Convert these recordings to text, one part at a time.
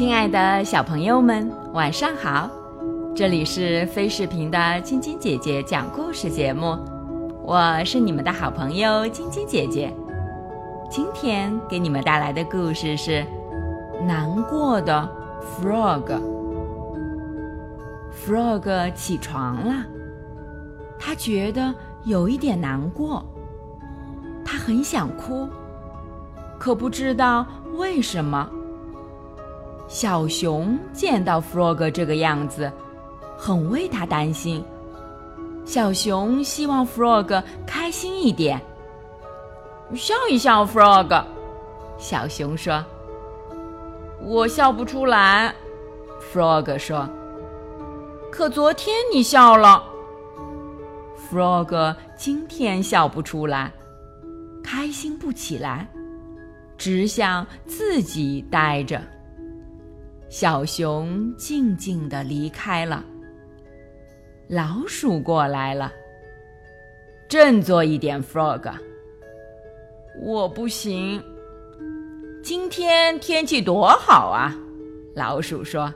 亲爱的小朋友们，晚上好！这里是飞视频的晶晶姐姐讲故事节目，我是你们的好朋友晶晶姐姐。今天给你们带来的故事是《难过的 Frog》。Frog 起床了，他觉得有一点难过，他很想哭，可不知道为什么。小熊见到 Frog 这个样子，很为他担心。小熊希望 Frog 开心一点，笑一笑，Frog。小熊说：“我笑不出来。”Frog 说：“可昨天你笑了。”Frog 今天笑不出来，开心不起来，只想自己待着。小熊静静地离开了。老鼠过来了，振作一点，Frog。我不行。今天天气多好啊！老鼠说：“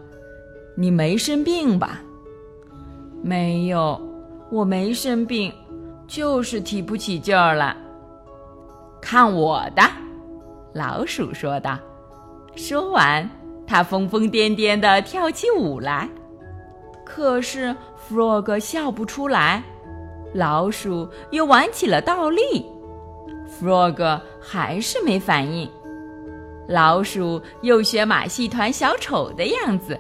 你没生病吧？”“没有，我没生病，就是提不起劲儿了。”“看我的！”老鼠说道。说完。他疯疯癫癫地跳起舞来，可是 Frog 笑不出来。老鼠又玩起了倒立，Frog 还是没反应。老鼠又学马戏团小丑的样子，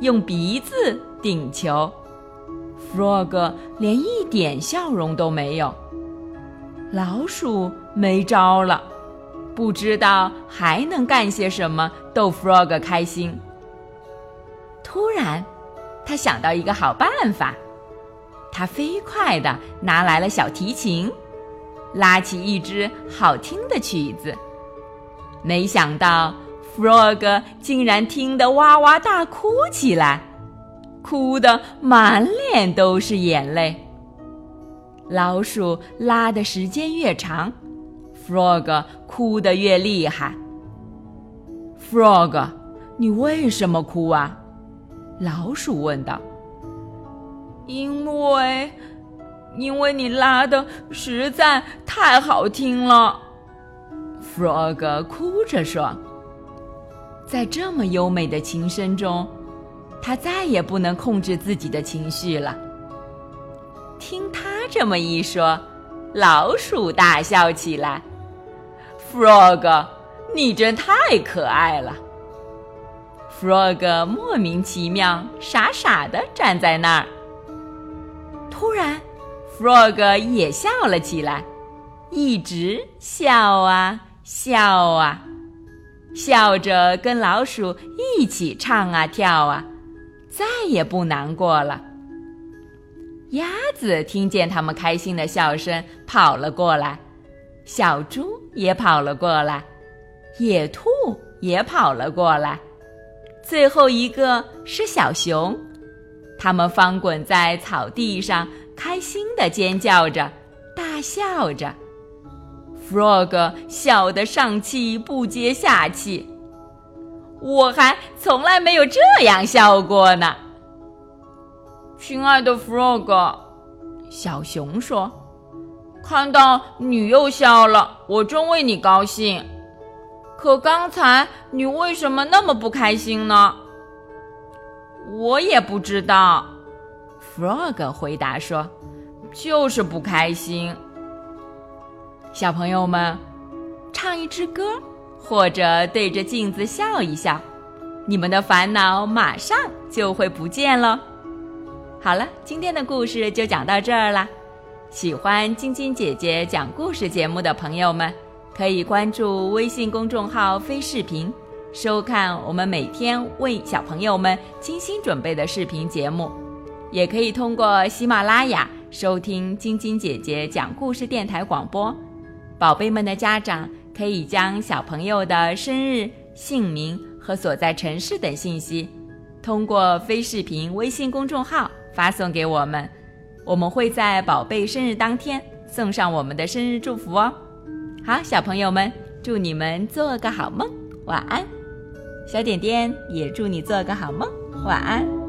用鼻子顶球，Frog 连一点笑容都没有。老鼠没招了。不知道还能干些什么逗 Frog 开心。突然，他想到一个好办法，他飞快地拿来了小提琴，拉起一支好听的曲子。没想到 Frog 竟然听得哇哇大哭起来，哭得满脸都是眼泪。老鼠拉的时间越长。Frog 哭得越厉害。Frog，你为什么哭啊？老鼠问道。因为，因为你拉的实在太好听了。Frog 哭着说。在这么优美的琴声中，他再也不能控制自己的情绪了。听他这么一说，老鼠大笑起来。Frog，你真太可爱了。Frog 莫名其妙、傻傻的站在那儿。突然，Frog 也笑了起来，一直笑啊笑啊，笑着跟老鼠一起唱啊跳啊，再也不难过了。鸭子听见他们开心的笑声，跑了过来。小猪也跑了过来，野兔也跑了过来，最后一个是小熊。它们翻滚在草地上，开心的尖叫着，大笑着。Frog 笑得上气不接下气，我还从来没有这样笑过呢。亲爱的 Frog，小熊说。看到你又笑了，我真为你高兴。可刚才你为什么那么不开心呢？我也不知道。Frog 回答说：“就是不开心。”小朋友们，唱一支歌，或者对着镜子笑一笑，你们的烦恼马上就会不见了。好了，今天的故事就讲到这儿了。喜欢晶晶姐姐讲故事节目的朋友们，可以关注微信公众号“飞视频”，收看我们每天为小朋友们精心准备的视频节目。也可以通过喜马拉雅收听晶晶姐姐讲故事电台广播。宝贝们的家长可以将小朋友的生日、姓名和所在城市等信息，通过飞视频微信公众号发送给我们。我们会在宝贝生日当天送上我们的生日祝福哦。好，小朋友们，祝你们做个好梦，晚安。小点点也祝你做个好梦，晚安。